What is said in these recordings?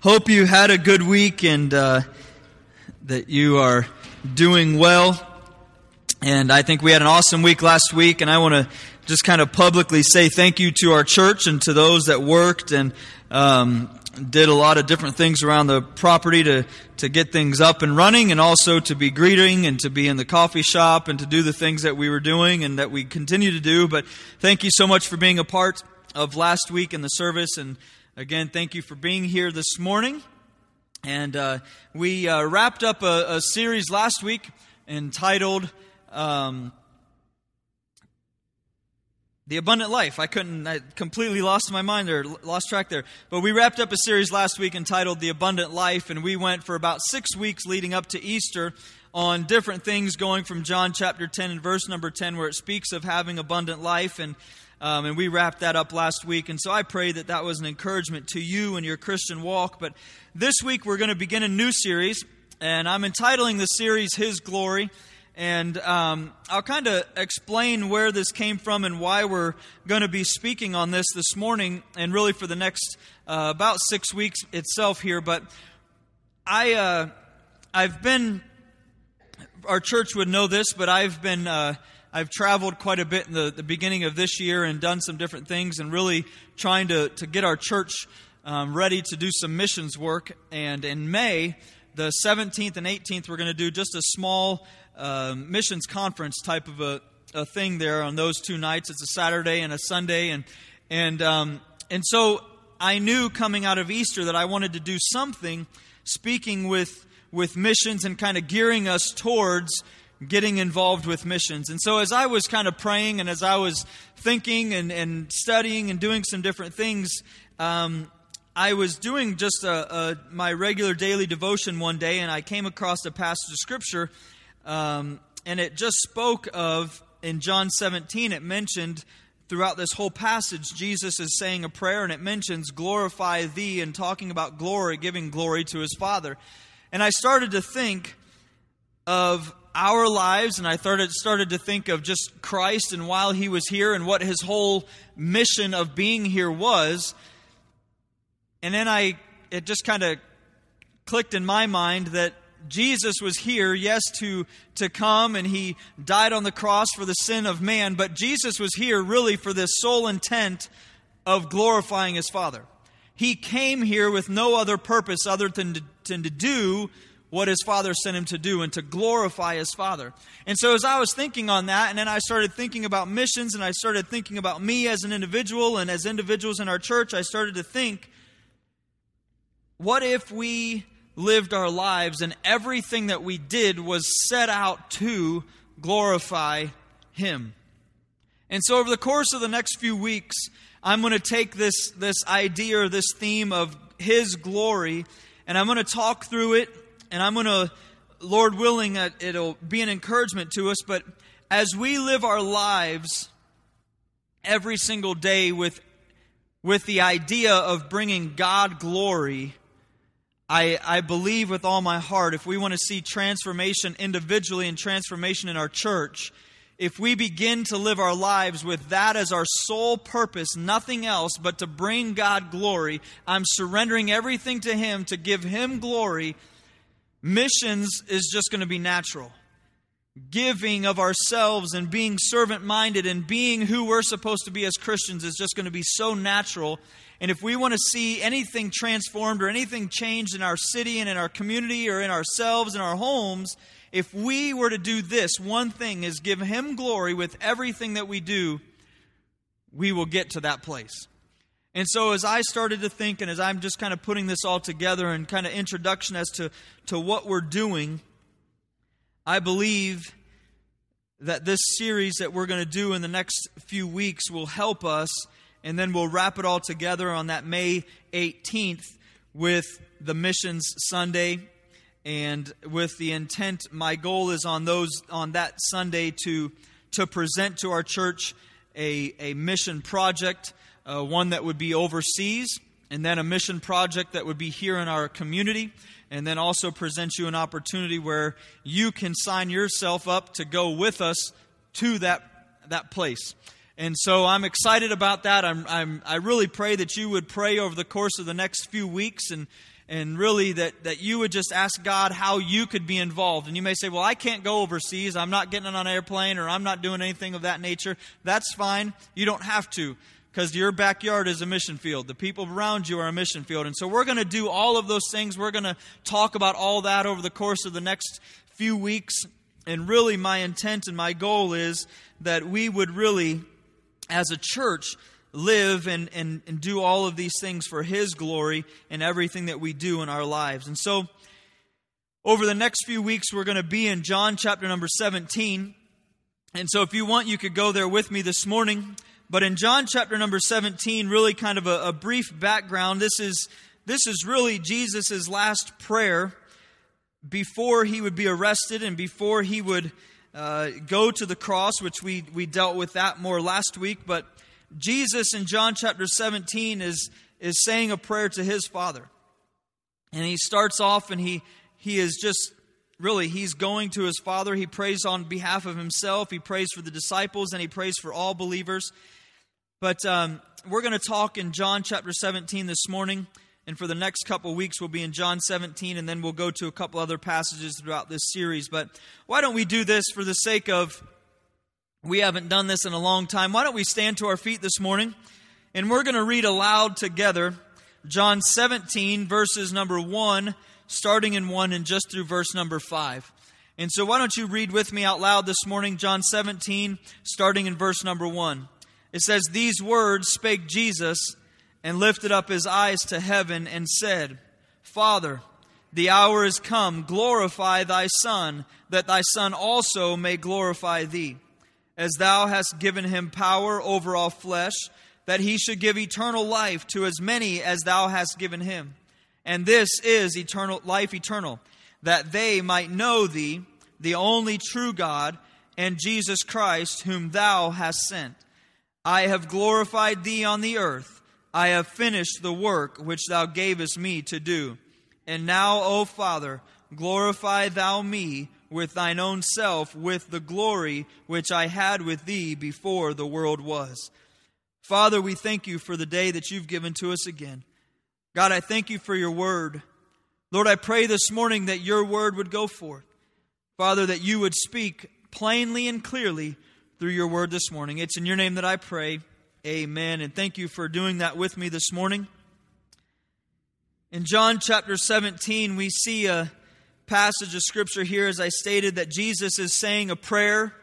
hope you had a good week and uh, that you are doing well. And I think we had an awesome week last week, and I want to just kind of publicly say thank you to our church and to those that worked and um, did a lot of different things around the property to, to get things up and running, and also to be greeting and to be in the coffee shop and to do the things that we were doing and that we continue to do. But thank you so much for being a part of last week in the service and Again, thank you for being here this morning. And uh, we uh, wrapped up a, a, series last week entitled um, The Abundant Life. I couldn't, I completely lost my mind there, lost track there. But we wrapped up a series last week entitled The Abundant Life, and we went for about six weeks leading up to Easter on different things going from John chapter 10 and verse number 10, where it speaks of having abundant life. And um, and we wrapped that up last week. And so I pray that that was an encouragement to you in your Christian walk. But this week we're going to begin a new series, and I'm entitling the series His Glory. And um, I'll kind of explain where this came from and why we're going to be speaking on this this morning, and really for the next uh, about six weeks itself here. But I, uh, I've been, our church would know this, but I've been. Uh, I've traveled quite a bit in the, the beginning of this year and done some different things and really trying to, to get our church um, ready to do some missions work. And in May, the 17th and 18th, we're going to do just a small uh, missions conference type of a, a, thing there on those two nights. It's a Saturday and a Sunday. And, and, um, and so I knew coming out of Easter that I wanted to do something speaking with, with missions and kind of gearing us towards getting involved with missions. And so, as I was kind of praying and as I was thinking and, and studying and doing some different things, um, I was doing just a, a, my regular daily devotion one day, and I came across a passage of Scripture, um, and it just spoke of, in John 17, it mentioned throughout this whole passage, Jesus is saying a prayer, and it mentions glorify thee and talking about glory, giving glory to his Father. And I started to think of our lives, and I started, started to think of just Christ and while he was here and what his whole mission of being here was. And then I, it just kind of clicked in my mind that Jesus was here, yes, to, to come and he died on the cross for the sin of man, but Jesus was here really for this sole intent of glorifying his Father. He came here with no other purpose other than to, than to do what his father sent him to do and to glorify his father. And so, as I was thinking on that, and then I started thinking about missions, and I started thinking about me as an individual and as individuals in our church, I started to think what if we lived our lives and everything that we did was set out to glorify him? And so, over the course of the next few weeks, I'm going to take this, this idea or this theme of his glory, and I'm going to talk through it and I'm going to, Lord willing, uh, it'll be an encouragement to us. But as we live our lives every single day with, with the idea of bringing God glory, I, I believe with all my heart if we want to see transformation individually and transformation in our church, if we begin to live our lives with that as our sole purpose, nothing else but to bring God glory, I'm surrendering everything to Him to give Him glory Missions is just going to be natural. Giving of ourselves and being servant minded and being who we're supposed to be as Christians is just going to be so natural. And if we want to see anything transformed or anything changed in our city and in our community or in ourselves and our homes, if we were to do this, one thing is give Him glory with everything that we do, we will get to that place. And so, as I started to think, and as I'm just kind of putting this all together and kind of introduction as to, to what we're doing, I believe that this series that we're going to do in the next few weeks will help us, and then we'll wrap it all together on that May 18th with the Missions Sunday. And with the intent, my goal is on those on that Sunday to to present to our church a, a mission project uh, one that would be overseas, and then a mission project that would be here in our community, and then also present you an opportunity where you can sign yourself up to go with us to that, that place. And so I'm excited about that. I'm, I'm, I really pray that you would pray over the course of the next few weeks and, and really that, that you would just ask God how you could be involved. And you may say, Well, I can't go overseas. I'm not getting on an airplane or I'm not doing anything of that nature. That's fine. You don't have to because your backyard is a mission field. The people around you are a mission field. And so we're going to do all of those things. We're going to talk about all that over the course of the next few weeks. And really, my intent and my goal is that we would really as a church live and, and, and do all of these things for His glory in everything that we do in our lives. And so, over the next few weeks, we're going to be in John chapter number 17. And so, if you want, you could go there with me this morning. But in John chapter number 17, really kind of a, a brief background. This is, this is really Jesus' last prayer before he would be arrested and before he would uh, go to the cross, which we, we dealt with that more last week. But Jesus in John chapter 17 is, is saying a prayer to his Father. And he starts off and he, he is just really, he's going to his Father. He prays on behalf of himself, he prays for the disciples, and he prays for all believers. But um, we're going to talk in John chapter 17 this morning. And for the next couple weeks, we'll be in John 17, and then we'll go to a couple other passages throughout this series. But why don't we do this for the sake of we haven't done this in a long time? Why don't we stand to our feet this morning? And we're going to read aloud together John 17, verses number 1, starting in 1 and just through verse number 5. And so, why don't you read with me out loud this morning, John 17, starting in verse number 1. It says, These words spake Jesus and lifted up his eyes to heaven and said, Father, the hour is come, glorify thy Son, that thy Son also may glorify thee, as thou hast given him power over all flesh, that he should give eternal life to as many as thou hast given him. And this is eternal life eternal, that they might know thee, the only true God, and Jesus Christ, whom thou hast sent. I have glorified thee on the earth. I have finished the work which thou gavest me to do. And now, O Father, glorify thou me with thine own self, with the glory which I had with thee before the world was. Father, we thank you for the day that you've given to us again. God, I thank you for your word. Lord, I pray this morning that your word would go forth. Father, that you would speak plainly and clearly through your word this morning. It's in your name that I pray. Amen. And thank you for doing that with me this morning. In John chapter 17, we see a passage of scripture here, as I stated, that Jesus is saying a prayer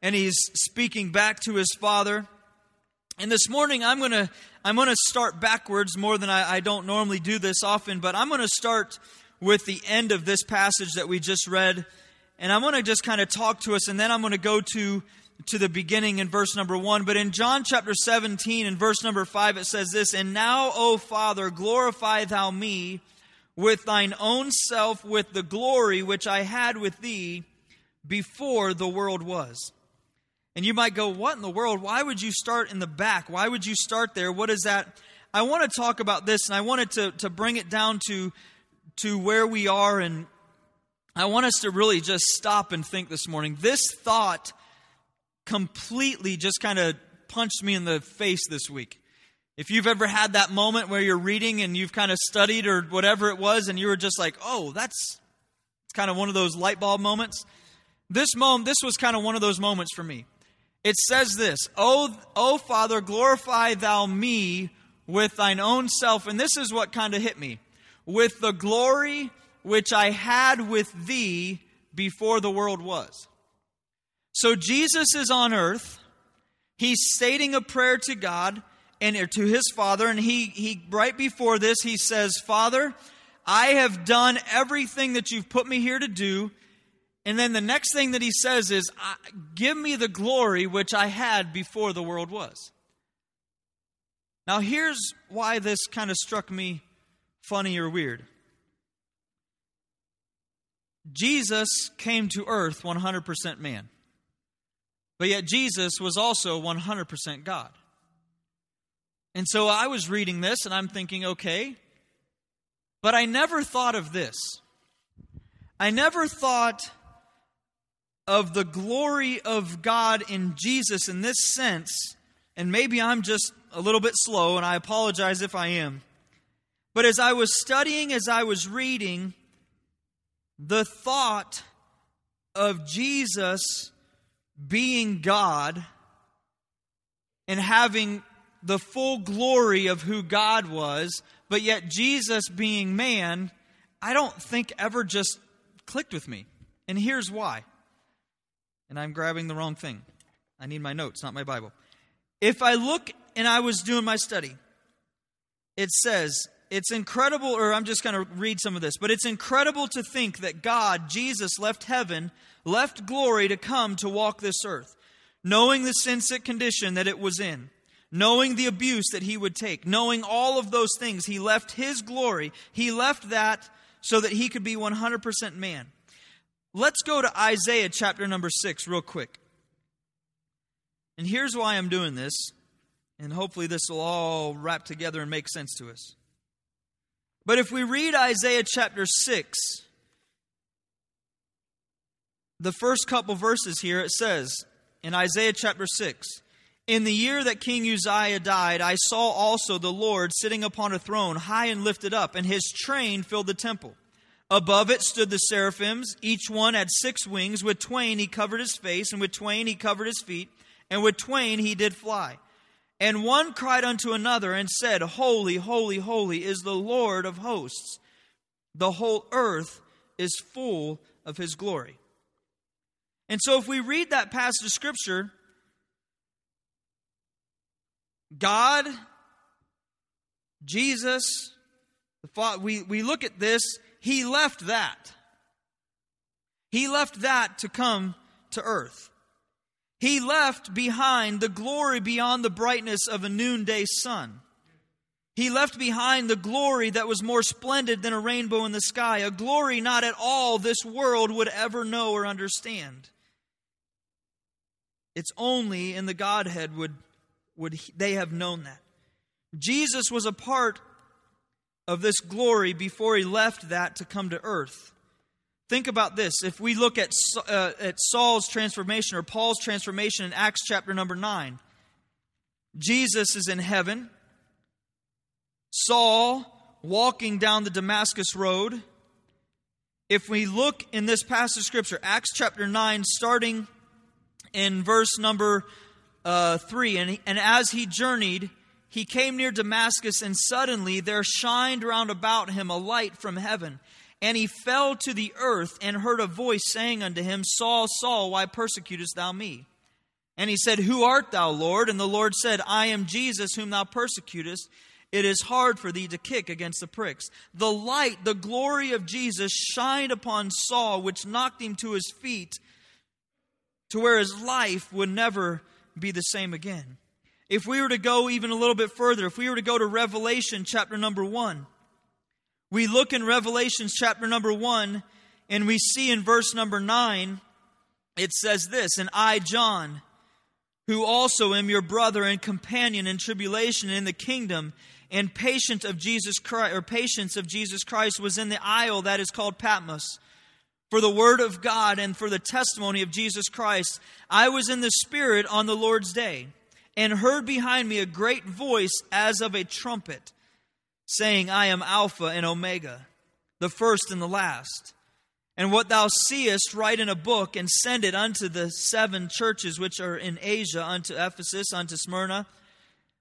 and he's speaking back to his Father. And this morning, I'm going to I'm going to start backwards more than I, I don't normally do this often, but I'm going to start with the end of this passage that we just read. And I'm going to just kind of talk to us, and then I'm going to go to to the beginning in verse number 1. But in John chapter 17, and verse number 5, it says this And now, O Father, glorify thou me with thine own self, with the glory which I had with thee before the world was. And you might go, What in the world? Why would you start in the back? Why would you start there? What is that? I want to talk about this, and I wanted to, to bring it down to, to where we are. And I want us to really just stop and think this morning. This thought completely just kind of punched me in the face this week. If you've ever had that moment where you're reading and you've kind of studied or whatever it was, and you were just like, oh, that's it's kind of one of those light bulb moments. This moment, this was kind of one of those moments for me. It says this, "O, o Father, glorify thou me with thine own self." And this is what kind of hit me. With the glory which I had with thee before the world was. So Jesus is on earth. He's stating a prayer to God and to his Father. And he, he right before this, he says, Father, I have done everything that you've put me here to do. And then the next thing that he says is, Give me the glory which I had before the world was. Now, here's why this kind of struck me funny or weird. Jesus came to earth 100% man. But yet Jesus was also 100% God. And so I was reading this and I'm thinking, okay, but I never thought of this. I never thought of the glory of God in Jesus in this sense and maybe I'm just a little bit slow, and I apologize if I am. But as I was studying, as I was reading, the thought of Jesus being God and having the full glory of who God was, but yet Jesus being man, I don't think ever just clicked with me. And here's why. And I'm grabbing the wrong thing. I need my notes, not my Bible. If I look and I was doing my study, it says, it's incredible, or I'm just going to read some of this, but it's incredible to think that God, Jesus, left heaven, left glory to come to walk this earth, knowing the sin sick condition that it was in, knowing the abuse that he would take, knowing all of those things. He left his glory, he left that so that he could be 100% man. Let's go to Isaiah chapter number 6 real quick. And here's why I'm doing this, and hopefully this will all wrap together and make sense to us. But if we read Isaiah chapter 6, the first couple verses here, it says in Isaiah chapter 6 In the year that King Uzziah died, I saw also the Lord sitting upon a throne, high and lifted up, and his train filled the temple. Above it stood the seraphims. Each one had six wings. With twain he covered his face, and with twain he covered his feet, and with twain he did fly. And one cried unto another and said, Holy, holy, holy is the Lord of hosts. The whole earth is full of his glory. And so, if we read that passage of Scripture, God, Jesus, the Father, we, we look at this, He left that. He left that to come to earth. He left behind the glory beyond the brightness of a noonday sun. He left behind the glory that was more splendid than a rainbow in the sky, a glory not at all this world would ever know or understand. It's only in the Godhead would, would they have known that. Jesus was a part of this glory before he left that to come to earth. Think about this. If we look at, uh, at Saul's transformation or Paul's transformation in Acts chapter number 9, Jesus is in heaven. Saul walking down the Damascus road. If we look in this passage of Scripture, Acts chapter 9, starting in verse number uh, 3, and, and as he journeyed, he came near Damascus, and suddenly there shined round about him a light from heaven. And he fell to the earth and heard a voice saying unto him, Saul, Saul, why persecutest thou me? And he said, Who art thou, Lord? And the Lord said, I am Jesus, whom thou persecutest. It is hard for thee to kick against the pricks. The light, the glory of Jesus shined upon Saul, which knocked him to his feet, to where his life would never be the same again. If we were to go even a little bit further, if we were to go to Revelation chapter number 1, we look in Revelations chapter number 1 and we see in verse number 9, it says this, And I, John, who also am your brother and companion in tribulation in the kingdom and patient of Jesus Christ, or patience of Jesus Christ, was in the isle that is called Patmos. For the word of God and for the testimony of Jesus Christ, I was in the Spirit on the Lord's day, and heard behind me a great voice as of a trumpet saying, I am Alpha and Omega, the first and the last. And what thou seest, write in a book and send it unto the seven churches which are in Asia, unto Ephesus, unto Smyrna.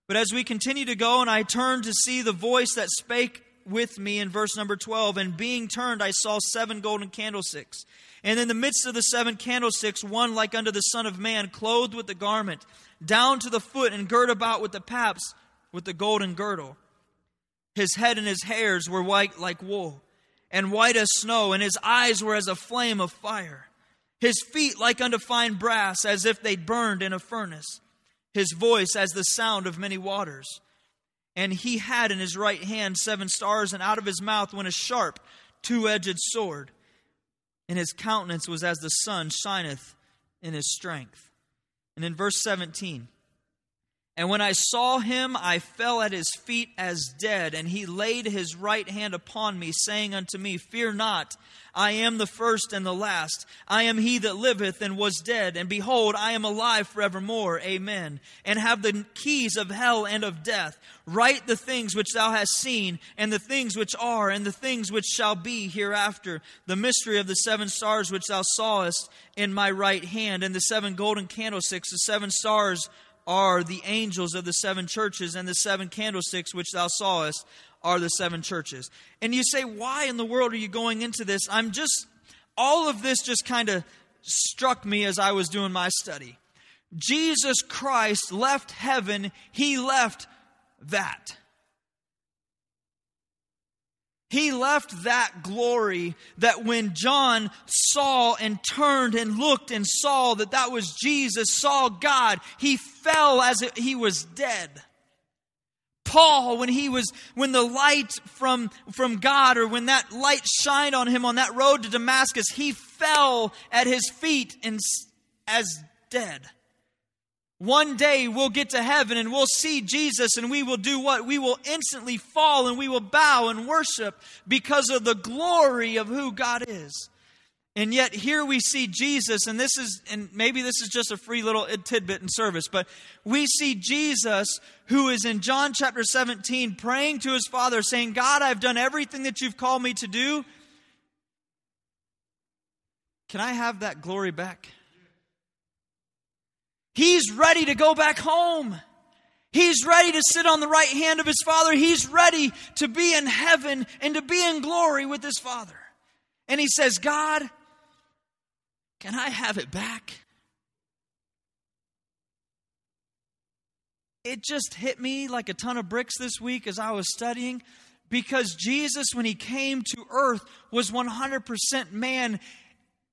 But as we continue to go, and I turned to see the voice that spake with me in verse number 12, and being turned, I saw seven golden candlesticks. And in the midst of the seven candlesticks, one like unto the Son of Man, clothed with the garment, down to the foot, and girt about with the paps with the golden girdle. His head and his hairs were white like wool, and white as snow, and his eyes were as a flame of fire. His feet like unto fine brass, as if they burned in a furnace. His voice as the sound of many waters. And he had in his right hand seven stars, and out of his mouth went a sharp, two edged sword. And his countenance was as the sun shineth in his strength. And in verse 17, And when I saw him, I fell at his feet as dead, and he laid his right hand upon me, saying unto me, Fear not, I am the first and the last. I am he that liveth and was dead, and behold, I am alive forevermore. Amen. And have the keys of hell and of death. Write the things which thou hast seen, and the things which are, and the things which shall be hereafter. The mystery of the seven stars which thou sawest in my right hand, and the seven golden candlesticks, the seven stars are the angels of the seven churches, and the seven candlesticks which thou sawest are the seven churches. And you say, why in the world are you going into this? I'm just, all of this just kind of struck me as I was doing my study. Jesus Christ left heaven, he left that. He left that glory that when John saw and turned and looked and saw that that was Jesus, saw God, he fell as if he was dead. Paul, when he was, when the light from, from God or when that light shined on him on that road to Damascus, he fell at his feet and, as dead. One day we'll get to heaven and we'll see Jesus and we will do what? We will instantly fall and we will bow and worship because of the glory of who God is. And yet here we see Jesus, and this is, and maybe this is just a free little tidbit in service, but we see Jesus who is in John chapter 17 praying to his Father, saying, God, I've done everything that you've called me to do. Can I have that glory back? He's ready to go back home. He's ready to sit on the right hand of his Father. He's ready to be in heaven and to be in glory with his Father. And he says, God, can I have it back? It just hit me like a ton of bricks this week as I was studying because Jesus, when he came to earth, was 100% man.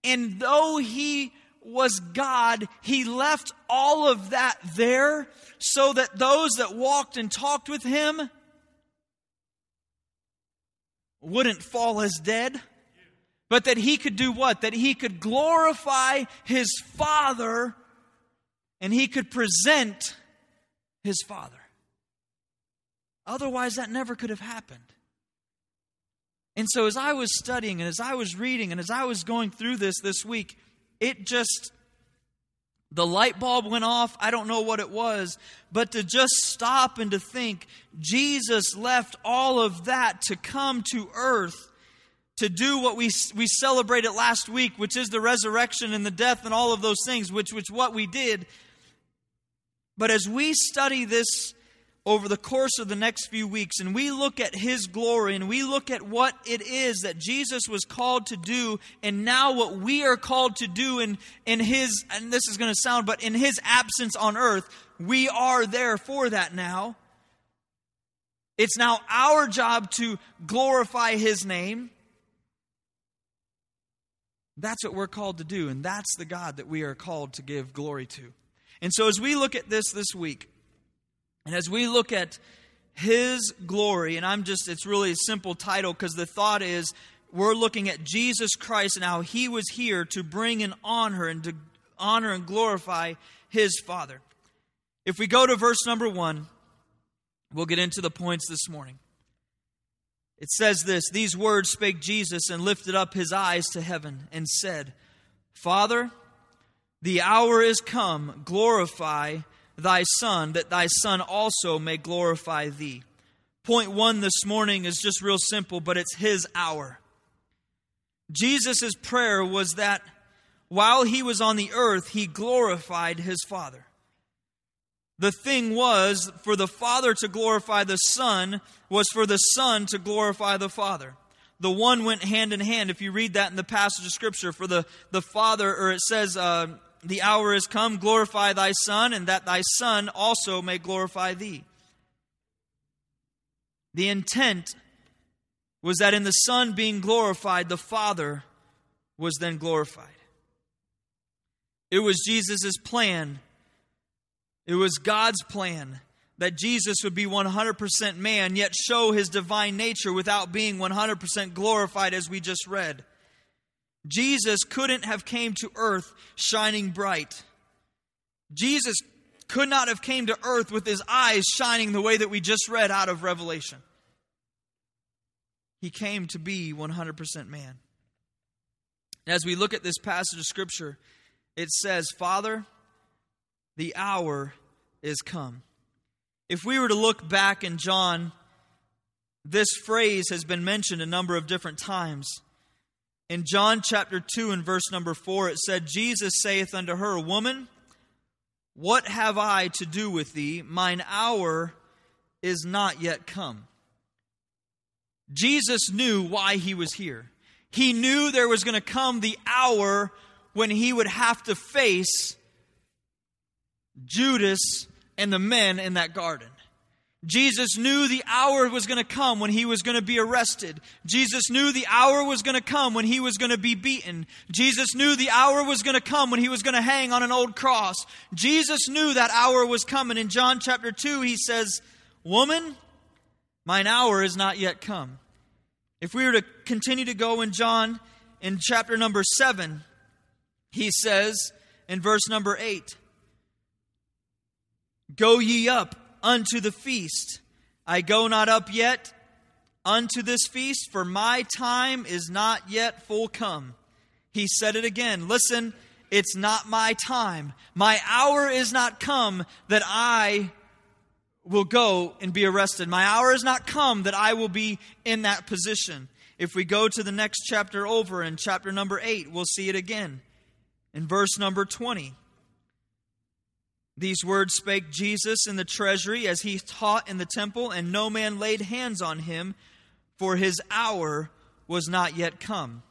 And though he was God, he left all of that there so that those that walked and talked with him wouldn't fall as dead, but that he could do what? That he could glorify his Father and he could present his Father. Otherwise, that never could have happened. And so, as I was studying and as I was reading and as I was going through this this week, it just the light bulb went off. I don't know what it was. But to just stop and to think, Jesus left all of that to come to earth to do what we, we celebrated last week, which is the resurrection and the death and all of those things, which which what we did. But as we study this over the course of the next few weeks and we look at his glory and we look at what it is that Jesus was called to do and now what we are called to do in, in his, and this is going to sound, but in his absence on earth, we are there for that now. It's now our job to glorify his name. That's what we're called to do, and that's the God that we are called to give glory to. And so as we look at this this week, and as we look at his glory, and I'm just, it's really a simple title because the thought is we're looking at Jesus Christ and how he was here to bring and honor and to honor and glorify his Father. If we go to verse number one, we'll get into the points this morning. It says this These words spake Jesus and lifted up his eyes to heaven and said, Father, the hour is come, glorify thy Son, that thy Son also may glorify thee. Point one this morning is just real simple, but it's his hour. Jesus' prayer was that while he was on the earth, he glorified his Father. The thing was, for the Father to glorify the Son, was for the Son to glorify the Father. The one went hand in hand. If you read that in the passage of Scripture, for the, the Father, or it says, uh, the hour is come, glorify thy Son, and that thy Son also may glorify thee. The intent was that in the Son being glorified, the Father was then glorified. It was Jesus' plan, it was God's plan that Jesus would be 100% man, yet show his divine nature without being 100% glorified, as we just read. Jesus couldn't have came to earth shining bright. Jesus could not have came to earth with his eyes shining the way that we just read out of Revelation. He came to be 100% man. As we look at this passage of Scripture, it says, Father, the hour is come. If we were to look back in John, this phrase has been mentioned a number of different times. In John chapter 2 and verse number 4, it said, Jesus saith unto her, Woman, what have I to do with thee? Mine hour is not yet come. Jesus knew why he was here. He knew there was going to come the hour when he would have to face Judas and the men in that garden. Jesus knew the hour was going to come when he was going to be arrested. Jesus knew the hour was going to come when he was going to be beaten. Jesus knew the hour was going to come when he was going to hang on an old cross. Jesus knew that hour was coming. In John chapter 2, he says, Woman, mine hour is not yet come. If we were to continue to go in John in chapter number 7, he says in verse number 8, Go ye up unto the feast. I go not up yet unto this feast, for my time is not yet full come. He said it again. Listen, it's not my time. My hour is not come that I will go and be arrested. My hour is not come that I will be in that position. If we go to the next chapter over in chapter number 8, we'll see it again. In verse number 20. These words spake Jesus in the treasury as he taught in the temple, and no man laid hands on him, for his hour was not yet come.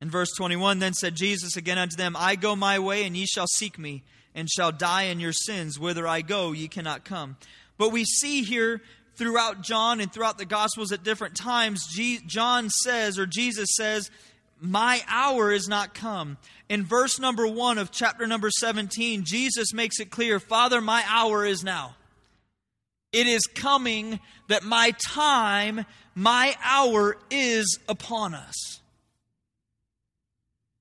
In verse 21, then said Jesus again unto them, I go my way, and ye shall seek me, and shall die in your sins. Whither I go, ye cannot come. But we see here throughout John and throughout the Gospels at different times, John says, or Jesus says, My hour is not come in verse number one of chapter number 17, Jesus makes it clear Father, my hour is now. It is coming that my time, my hour is upon us.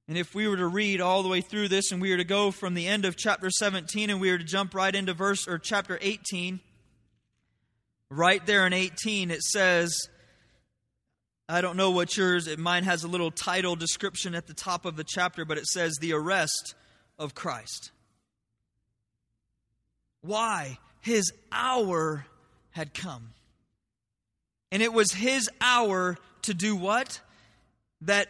And if we were to read all the way through this and we were to go from the end of chapter 17 and we were to jump right into verse or chapter 18, right there in 18 it says, I don't know what yours, mine has a little title description at the top of the chapter, but it says, The Arrest of Christ. Why? His hour had come. And it was his hour to do what? That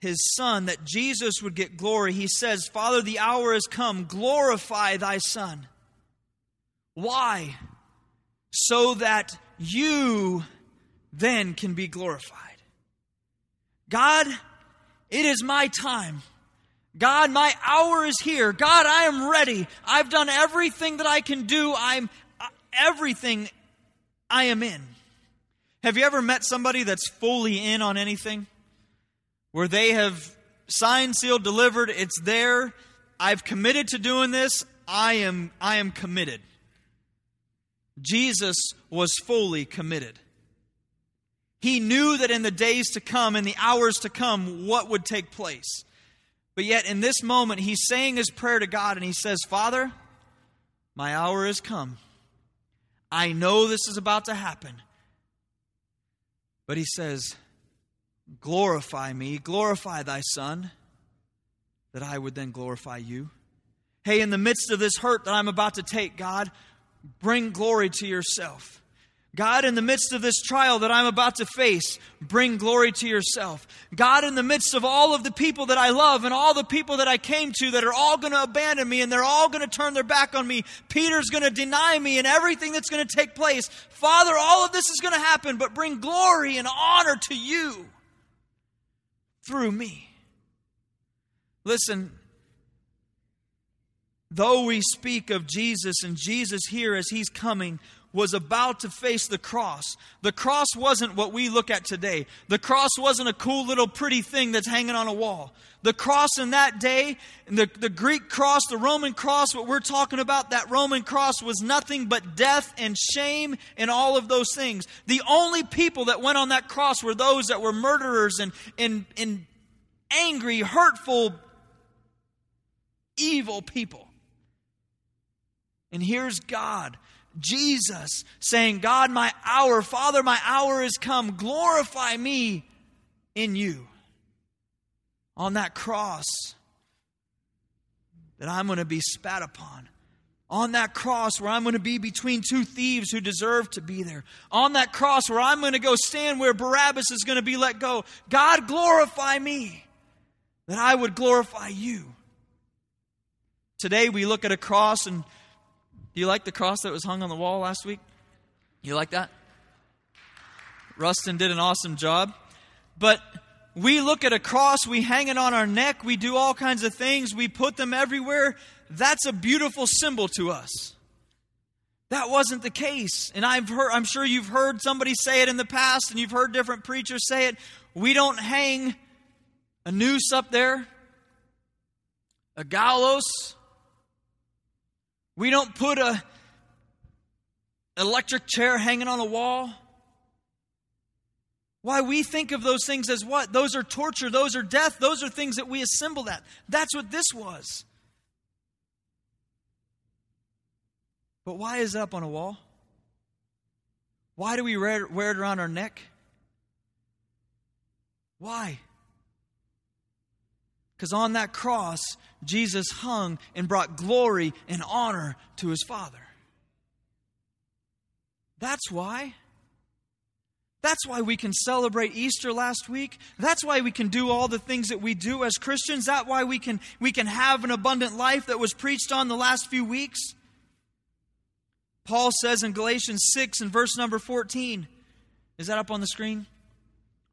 his son, that Jesus would get glory. He says, Father, the hour has come. Glorify thy son. Why? So that you then can be glorified. God, it is my time. God, my hour is here. God, I am ready. I've done everything that I can do. I'm uh, everything I am in. Have you ever met somebody that's fully in on anything? Where they have signed, sealed, delivered, it's there. I've committed to doing this. I am I am committed. Jesus was fully committed. He knew that in the days to come, in the hours to come, what would take place. But yet, in this moment, he's saying his prayer to God and he says, Father, my hour has come. I know this is about to happen. But he says, Glorify me, glorify thy Son, that I would then glorify you. Hey, in the midst of this hurt that I'm about to take, God, bring glory to yourself. God, in the midst of this trial that I'm about to face, bring glory to yourself. God, in the midst of all of the people that I love and all the people that I came to that are all going to abandon me and they're all going to turn their back on me, Peter's going to deny me and everything that's going to take place. Father, all of this is going to happen, but bring glory and honor to you through me. Listen, though we speak of Jesus and Jesus here as he's coming, was about to face the cross. The cross wasn't what we look at today. The cross wasn't a cool little pretty thing that's hanging on a wall. The cross in that day, the, the Greek cross, the Roman cross, what we're talking about, that Roman cross was nothing but death and shame and all of those things. The only people that went on that cross were those that were murderers and, and, and angry, hurtful, evil people. And here's God, Jesus, saying, God, my hour, Father, my hour is come. Glorify me in you. On that cross that I'm going to be spat upon on that cross where I'm going to be between two thieves who deserve to be there. On that cross where I'm going to go stand where Barabbas is going to be let go. God, glorify me that I would glorify you. Today we look at a cross, and do you like the cross that was hung on the wall last week? You like that? Rustin did an awesome job. But we look at a cross, we hang it on our neck, we do all kinds of things, we put them everywhere that's a beautiful symbol to us. That wasn't the case. And I've heard, I'm sure you've heard somebody say it in the past, and you've heard different preachers say it. We don't hang a noose up there, a gallows. We don't put a electric chair hanging on a wall. Why we think of those things as what? Those are torture, those are death, those are things that we assemble that. That's what this was. But why is it up on a wall? Why do we wear it around our neck? Why? Because on that cross, Jesus hung and brought glory and honor to his Father. That's why. That's why we can celebrate Easter last week. That's why we can do all the things that we do as Christians. That's why we can, we can have an abundant life that was preached on the last few weeks. Paul says in Galatians 6 and verse number 14, is that up on the screen?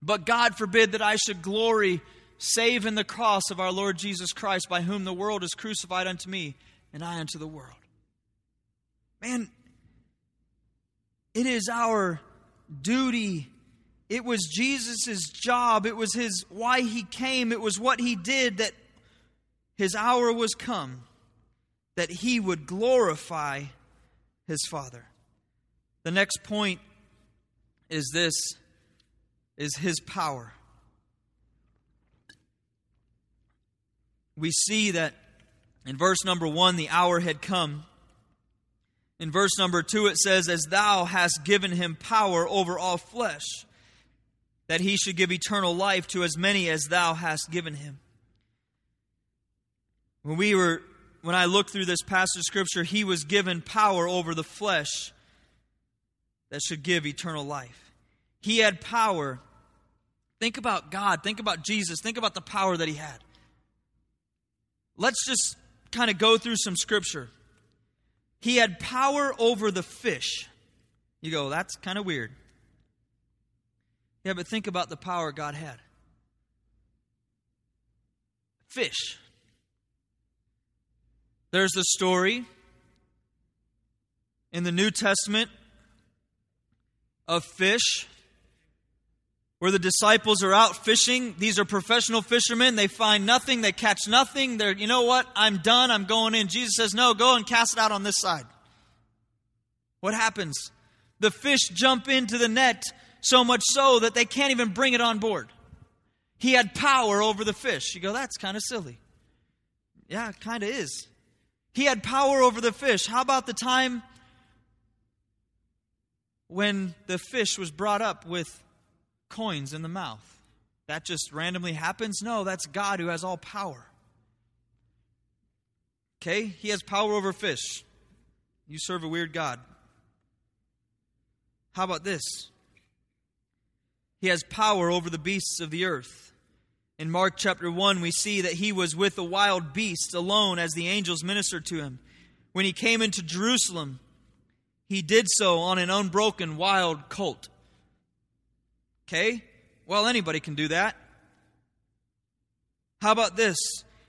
But God forbid that I should glory save in the cross of our Lord Jesus Christ, by whom the world is crucified unto me, and I unto the world. Man, it is our duty. It was Jesus' job. It was his why he came. It was what he did that his hour was come, that he would glorify his Father. The next point is this is his power. We see that in verse number 1 the hour had come. In verse number 2 it says as thou hast given him power over all flesh that he should give eternal life to as many as thou hast given him. When we were when I look through this passage of Scripture, he was given power over the flesh that should give eternal life. He had power. Think about God. Think about Jesus. Think about the power that he had. Let's just kind of go through some Scripture. He had power over the fish. You go, that's kind of weird. Yeah, but think about the power God had. Fish. There's the story in the New Testament of fish where the disciples are out fishing. These are professional fishermen. They find nothing, they catch nothing. They're, you know what? I'm done. I'm going in. Jesus says, No, go and cast it out on this side. What happens? The fish jump into the net so much so that they can't even bring it on board. He had power over the fish. You go, That's kind of silly. Yeah, kind of is. He had power over the fish. How about the time when the fish was brought up with coins in the mouth? That just randomly happens? No, that's God who has all power. Okay? He has power over fish. You serve a weird God. How about this? He has power over the beasts of the earth. In Mark chapter 1, we see that he was with a wild beast alone as the angels ministered to him. When he came into Jerusalem, he did so on an unbroken wild colt. Okay? Well, anybody can do that. How about this?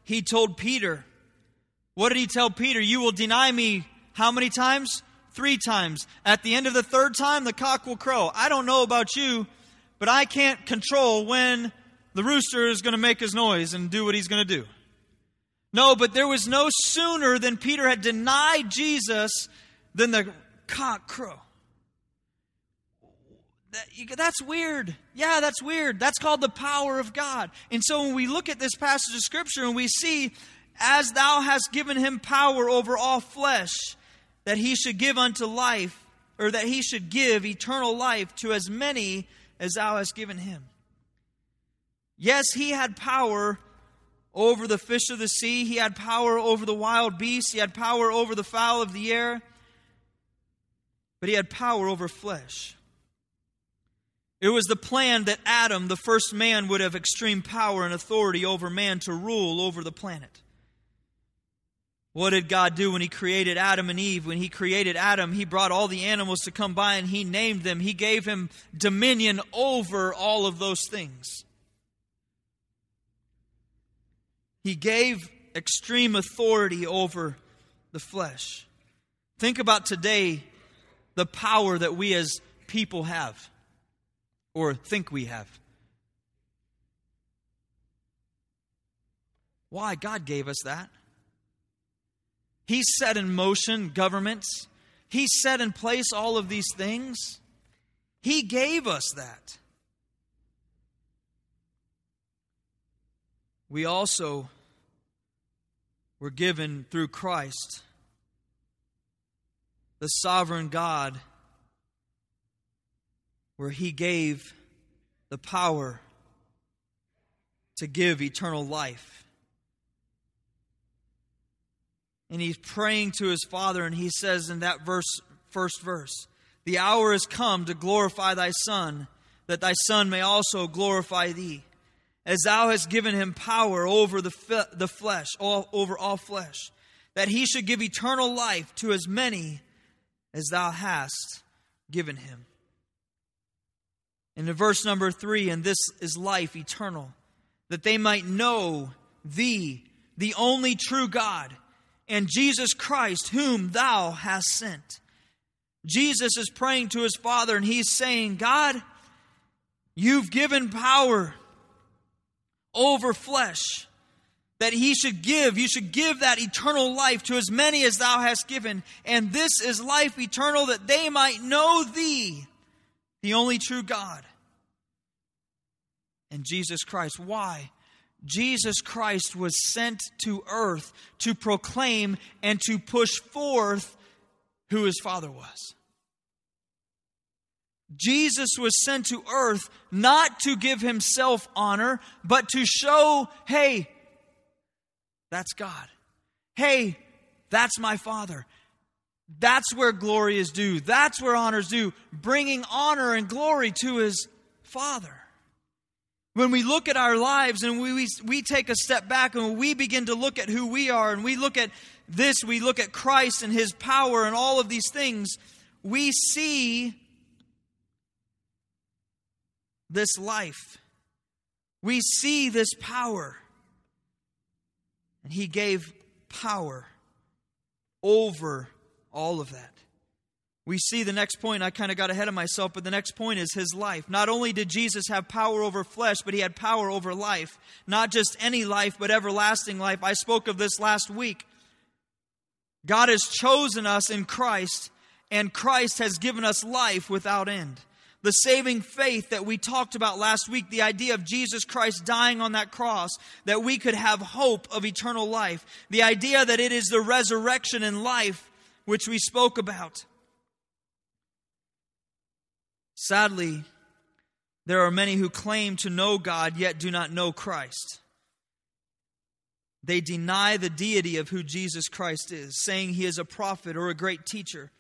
He told Peter, what did he tell Peter? You will deny me how many times? Three times. At the end of the third time, the cock will crow. I don't know about you, but I can't control when the rooster is going to make his noise and do what he's going to do. No, but there was no sooner than Peter had denied Jesus than the cock crow. That's weird. Yeah, that's weird. That's called the power of God. And so when we look at this passage of Scripture and we see, as thou hast given him power over all flesh, that he should give unto life, or that he should give eternal life to as many as thou hast given him. Yes, he had power over the fish of the sea, he had power over the wild beasts, he had power over the fowl of the air, but he had power over flesh. It was the plan that Adam, the first man, would have extreme power and authority over man to rule over the planet. What did God do when He created Adam and Eve? When He created Adam, He brought all the animals to come by and He named them. He gave him dominion over all of those things. He gave extreme authority over the flesh. Think about today the power that we as people have, or think we have. Why? God gave us that. He set in motion governments. He set in place all of these things. He gave us that. We also were given through Christ, the sovereign God, where He gave the power to give eternal life. And he's praying to his father and he says in that verse first verse the hour has come to glorify thy son that thy son may also glorify thee. As thou hast given him power over the, the flesh all, over all flesh that he should give eternal life to as many as thou hast given him and in verse number three and this is life eternal that they might know thee the only true god and Jesus Christ, whom thou hast sent. Jesus is praying to his Father and he's saying, God, you've given power over flesh that he should give. You should give that eternal life to as many as thou hast given. And this is life eternal that they might know thee, the only true God, and Jesus Christ. Why? Jesus Christ was sent to earth to proclaim and to push forth who his Father was. Jesus was sent to earth not to give himself honor, but to show, hey, that's God. Hey, that's my Father. That's where glory is due. That's where honor is due. Bringing honor and glory to his Father. When we look at our lives and we, we, we take a step back and we begin to look at who we are and we look at this, we look at Christ and his power and all of these things, we see this life. We see this power. And he gave power over all of that we see the next point. I kind of got ahead of myself, but the next point is his life. Not only did Jesus have power over flesh, but he had power over life. Not just any life, but everlasting life. I spoke of this last week. God has chosen us in Christ, and Christ has given us life without end. The saving faith that we talked about last week, the idea of Jesus Christ dying on that cross, that we could have hope of eternal life. The idea that it is the resurrection and life which we spoke about. Sadly, there are many who claim to know God yet do not know Christ. They deny the deity of who Jesus Christ is, saying he is a prophet or a great teacher,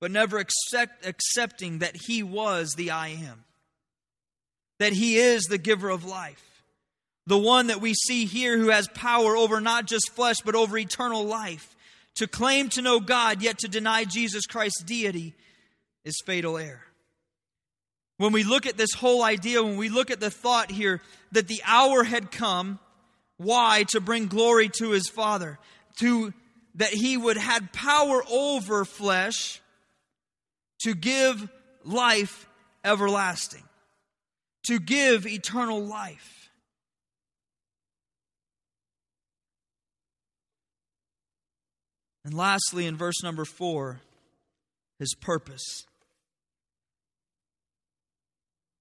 but never accept, accepting that he was the I am, that he is the giver of life, the one that we see here who has power over not just flesh, but over eternal life. To claim to know God yet to deny Jesus Christ's deity is fatal error. When we look at this whole idea, when we look at the thought here that the hour had come, why? To bring glory to his Father, to that he would had power over flesh to give life everlasting, to give eternal life. And lastly, in verse number four, his purpose.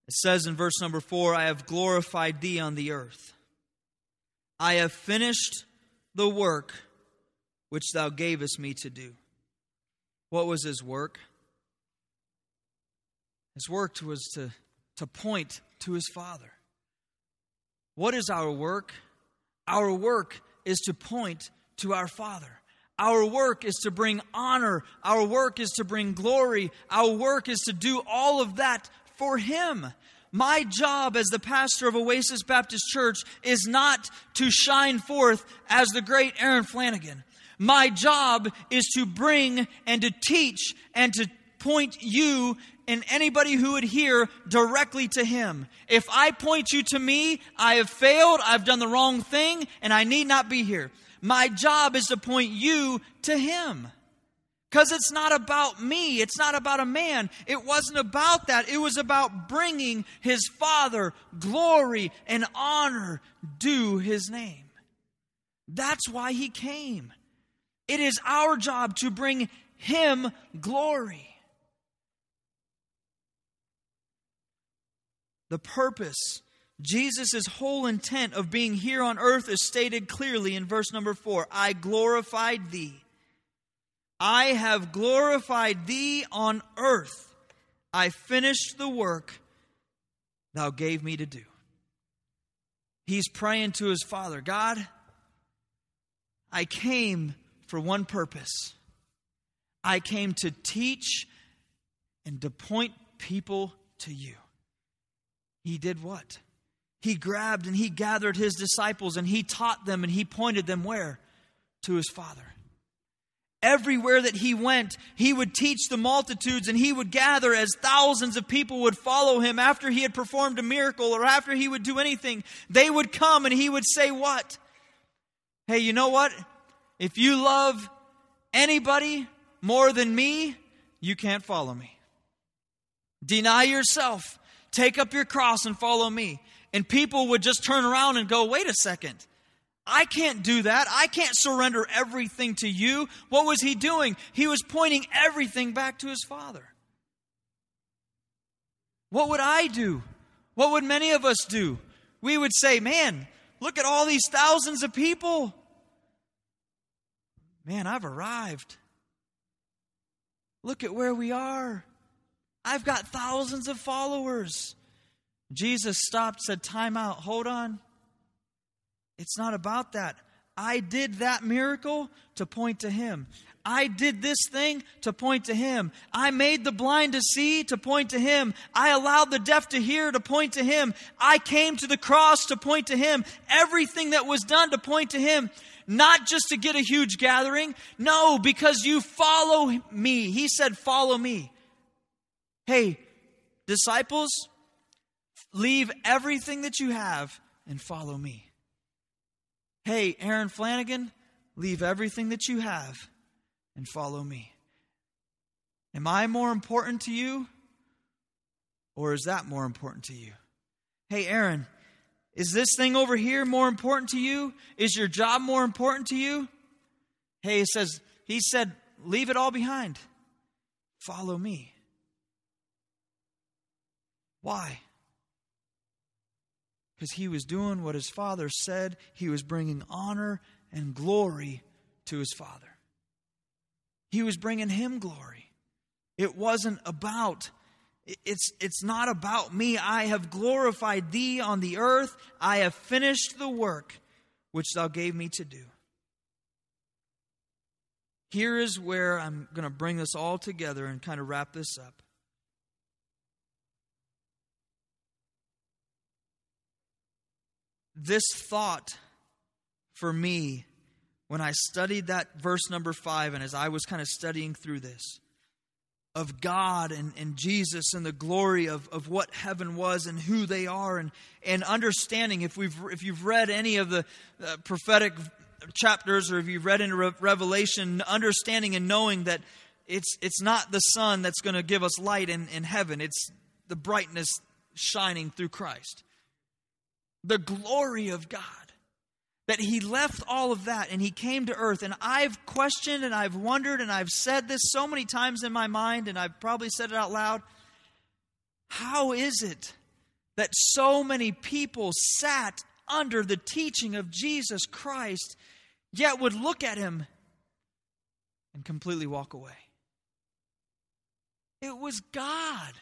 It says in verse number four, I have glorified thee on the earth. I have finished the work which thou gavest me to do. What was his work? His work was to, to point to his Father. What is our work? Our work is to point to our Father. Our work is to bring honor. Our work is to bring glory. Our work is to do all of that for Him. My job as the pastor of Oasis Baptist Church is not to shine forth as the great Aaron Flanagan. My job is to bring and to teach and to point you and anybody who would hear directly to Him. If I point you to me, I have failed, I've done the wrong thing, and I need not be here. My job is to point you to Him. Because it's not about me. It's not about a man. It wasn't about that. It was about bringing his Father glory and honor due his name. That's why he came. It is our job to bring him glory. The purpose, Jesus' whole intent of being here on earth is stated clearly in verse number four I glorified thee. I have glorified thee on earth. I finished the work thou gave me to do. He's praying to his Father God, I came for one purpose. I came to teach and to point people to you. He did what? He grabbed and he gathered his disciples and he taught them and he pointed them where? To his Father. Everywhere that he went, he would teach the multitudes and he would gather as thousands of people would follow him after he had performed a miracle or after he would do anything. They would come and he would say, What? Hey, you know what? If you love anybody more than me, you can't follow me. Deny yourself, take up your cross and follow me. And people would just turn around and go, Wait a second. I can't do that. I can't surrender everything to you. What was he doing? He was pointing everything back to his Father. What would I do? What would many of us do? We would say, Man, look at all these thousands of people. Man, I've arrived. Look at where we are. I've got thousands of followers. Jesus stopped, said, Time out, hold on. It's not about that. I did that miracle to point to Him. I did this thing to point to Him. I made the blind to see to point to Him. I allowed the deaf to hear to point to Him. I came to the cross to point to Him. Everything that was done to point to Him. Not just to get a huge gathering. No, because you follow me. He said, Follow me. Hey, disciples, leave everything that you have and follow me. Hey, Aaron Flanagan, leave everything that you have and follow me. Am I more important to you? Or is that more important to you? Hey, Aaron, is this thing over here more important to you? Is your job more important to you? Hey, he says, he said, leave it all behind. Follow me. Why? Because he was doing what his father said. He was bringing honor and glory to his father. He was bringing him glory. It wasn't about it's it's not about me. I have glorified thee on the earth. I have finished the work which thou gave me to do. Here is where I'm going to bring this all together and kind of wrap this up. This thought for me when I studied that verse number five, and as I was kind of studying through this, of God and, and Jesus and the glory of, of what heaven was and who they are, and, and understanding if, we've, if you've read any of the uh, prophetic chapters or if you've read into Re- Revelation, understanding and knowing that it's, it's not the sun that's going to give us light in, in heaven, it's the brightness shining through Christ the glory of God. That he left all of that and he came to earth. And I've questioned and I've wondered and I've said this so many times in my mind, and I've probably said it out loud. How is it that so many people sat under the teaching of Jesus Christ, yet would look at him and completely walk away? It was God.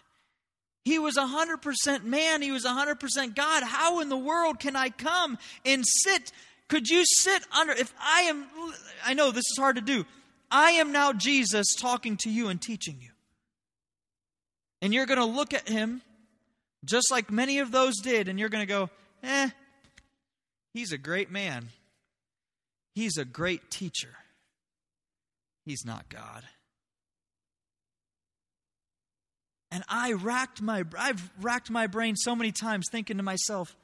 He was 100% man, he was 100% God. How in the world can I come and sit? Could you sit under if I am I know this is hard to do. I am now Jesus talking to you and teaching you. And you're going to look at him just like many of those did and you're going to go, "Eh, he's a great man. He's a great teacher. He's not God." And I racked my I've racked my brain so many times thinking to myself,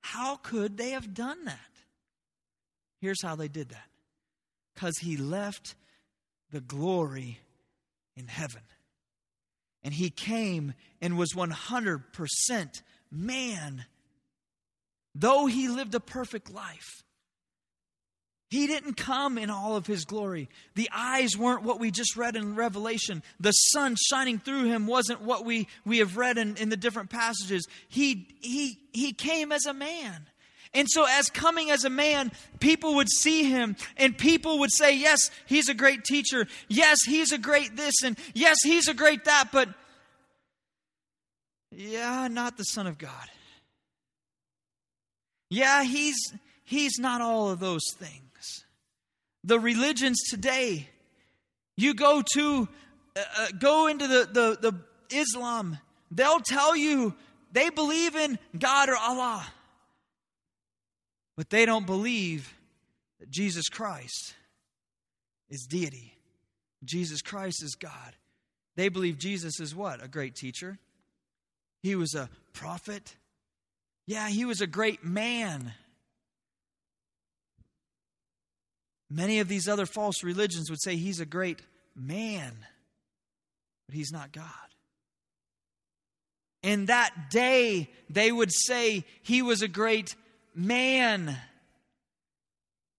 how could they have done that? Here's how they did that. Cuz he left the glory in heaven. And he came and was 100% man. Though he lived a perfect life, he didn't come in all of his glory. The eyes weren't what we just read in Revelation. The sun shining through him wasn't what we, we have read in, in the different passages. He, he, he came as a man. And so, as coming as a man, people would see him and people would say, Yes, he's a great teacher. Yes, he's a great this. And yes, he's a great that. But yeah, not the Son of God. Yeah, he's, he's not all of those things the religions today. You go to, uh, uh, go into the, the, the Islam, they'll tell you they believe in God or Allah, but they don't believe that Jesus Christ is deity. Jesus Christ is God. They believe Jesus is what? A great teacher. He was a prophet. Yeah, he was a great man. Many of these other false religions would say he's a great man, but he's not God. In that day, they would say he was a great man.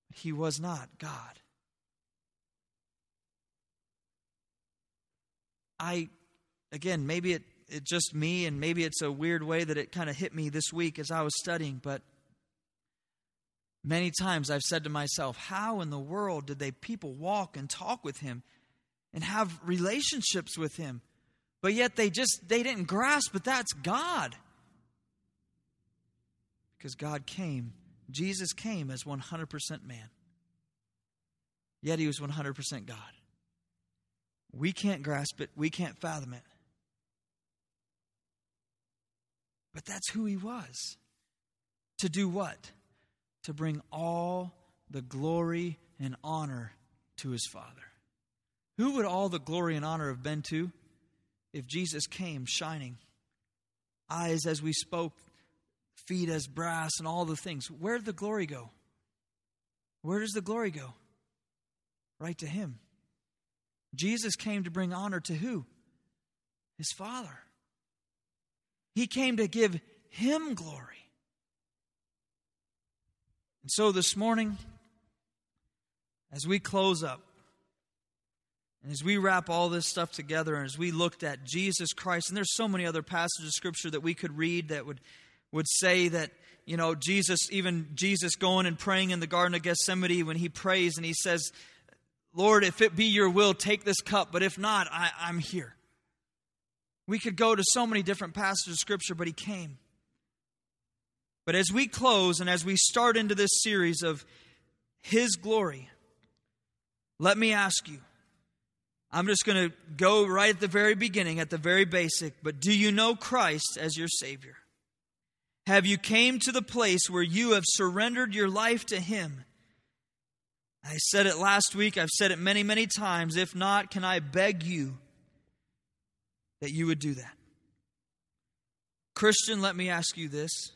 but He was not God. I, again, maybe it, it just me, and maybe it's a weird way that it kind of hit me this week as I was studying, but Many times I've said to myself, how in the world did they people walk and talk with him and have relationships with him? But yet they just they didn't grasp that that's God. Because God came, Jesus came as 100% man. Yet he was 100% God. We can't grasp it, we can't fathom it. But that's who he was. To do what? To bring all the glory and honor to his Father. Who would all the glory and honor have been to if Jesus came shining? Eyes as we spoke, feet as brass, and all the things. Where'd the glory go? Where does the glory go? Right to him. Jesus came to bring honor to who? His Father. He came to give him glory. And so this morning, as we close up, and as we wrap all this stuff together, and as we looked at Jesus Christ, and there's so many other passages of Scripture that we could read that would, would say that, you know, Jesus, even Jesus going and praying in the Garden of Gethsemane when he prays and he says, Lord, if it be your will, take this cup, but if not, I, I'm here. We could go to so many different passages of Scripture, but he came. But as we close and as we start into this series of His glory, let me ask you. I'm just going to go right at the very beginning, at the very basic, but do you know Christ as your Savior? Have you came to the place where you have surrendered your life to Him? I said it last week, I've said it many, many times. If not, can I beg you that you would do that? Christian, let me ask you this.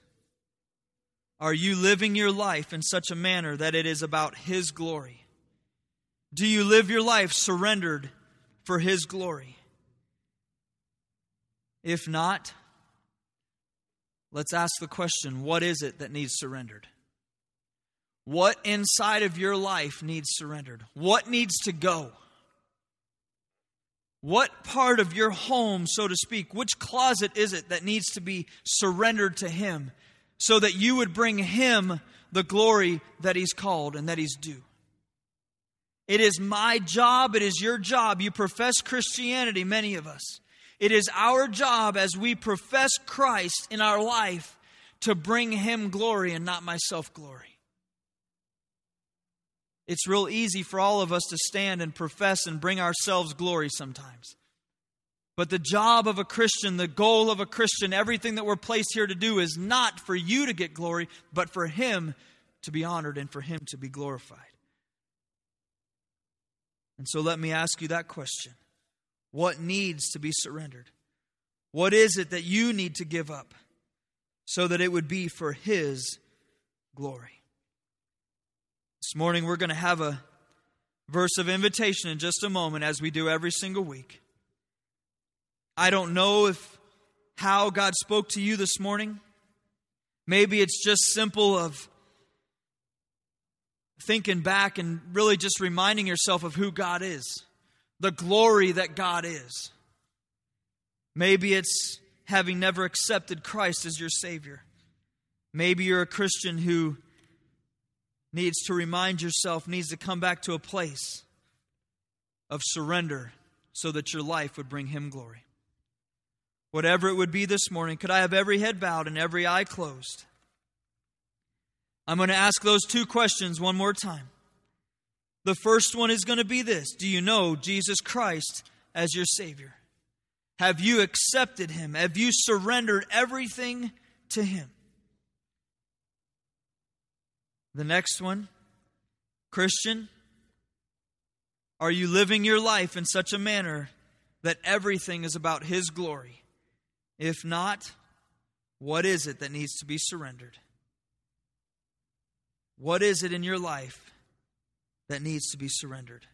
Are you living your life in such a manner that it is about His glory? Do you live your life surrendered for His glory? If not, let's ask the question what is it that needs surrendered? What inside of your life needs surrendered? What needs to go? What part of your home, so to speak, which closet is it that needs to be surrendered to Him so that you would bring him the glory that he's called and that he's due. It is my job, it is your job. You profess Christianity, many of us. It is our job as we profess Christ in our life to bring Him glory and not myself glory. It's real easy for all of us to stand and profess and bring ourselves glory sometimes. But the job of a Christian, the goal of a Christian, everything that we're placed here to do is not for you to get glory, but for Him to be honored and for Him to be glorified. And so let me ask you that question What needs to be surrendered? What is it that you need to give up so that it would be for His glory? This morning, we're going to have a verse of invitation in just a moment, as we do every single week. I don't know if how God spoke to you this morning. Maybe it's just simple of thinking back and really just reminding yourself of who God is, the glory that God is. Maybe it's having never accepted Christ as your Savior. Maybe you're a Christian who needs to remind yourself, needs to come back to a place of surrender so that your life would bring Him glory. Whatever it would be this morning, could I have every head bowed and every eye closed? I'm going to ask those two questions one more time. The first one is going to be this Do you know Jesus Christ as your Savior? Have you accepted Him? Have you surrendered everything to Him? The next one, Christian, are you living your life in such a manner that everything is about His glory? If not, what is it that needs to be surrendered? What is it in your life that needs to be surrendered?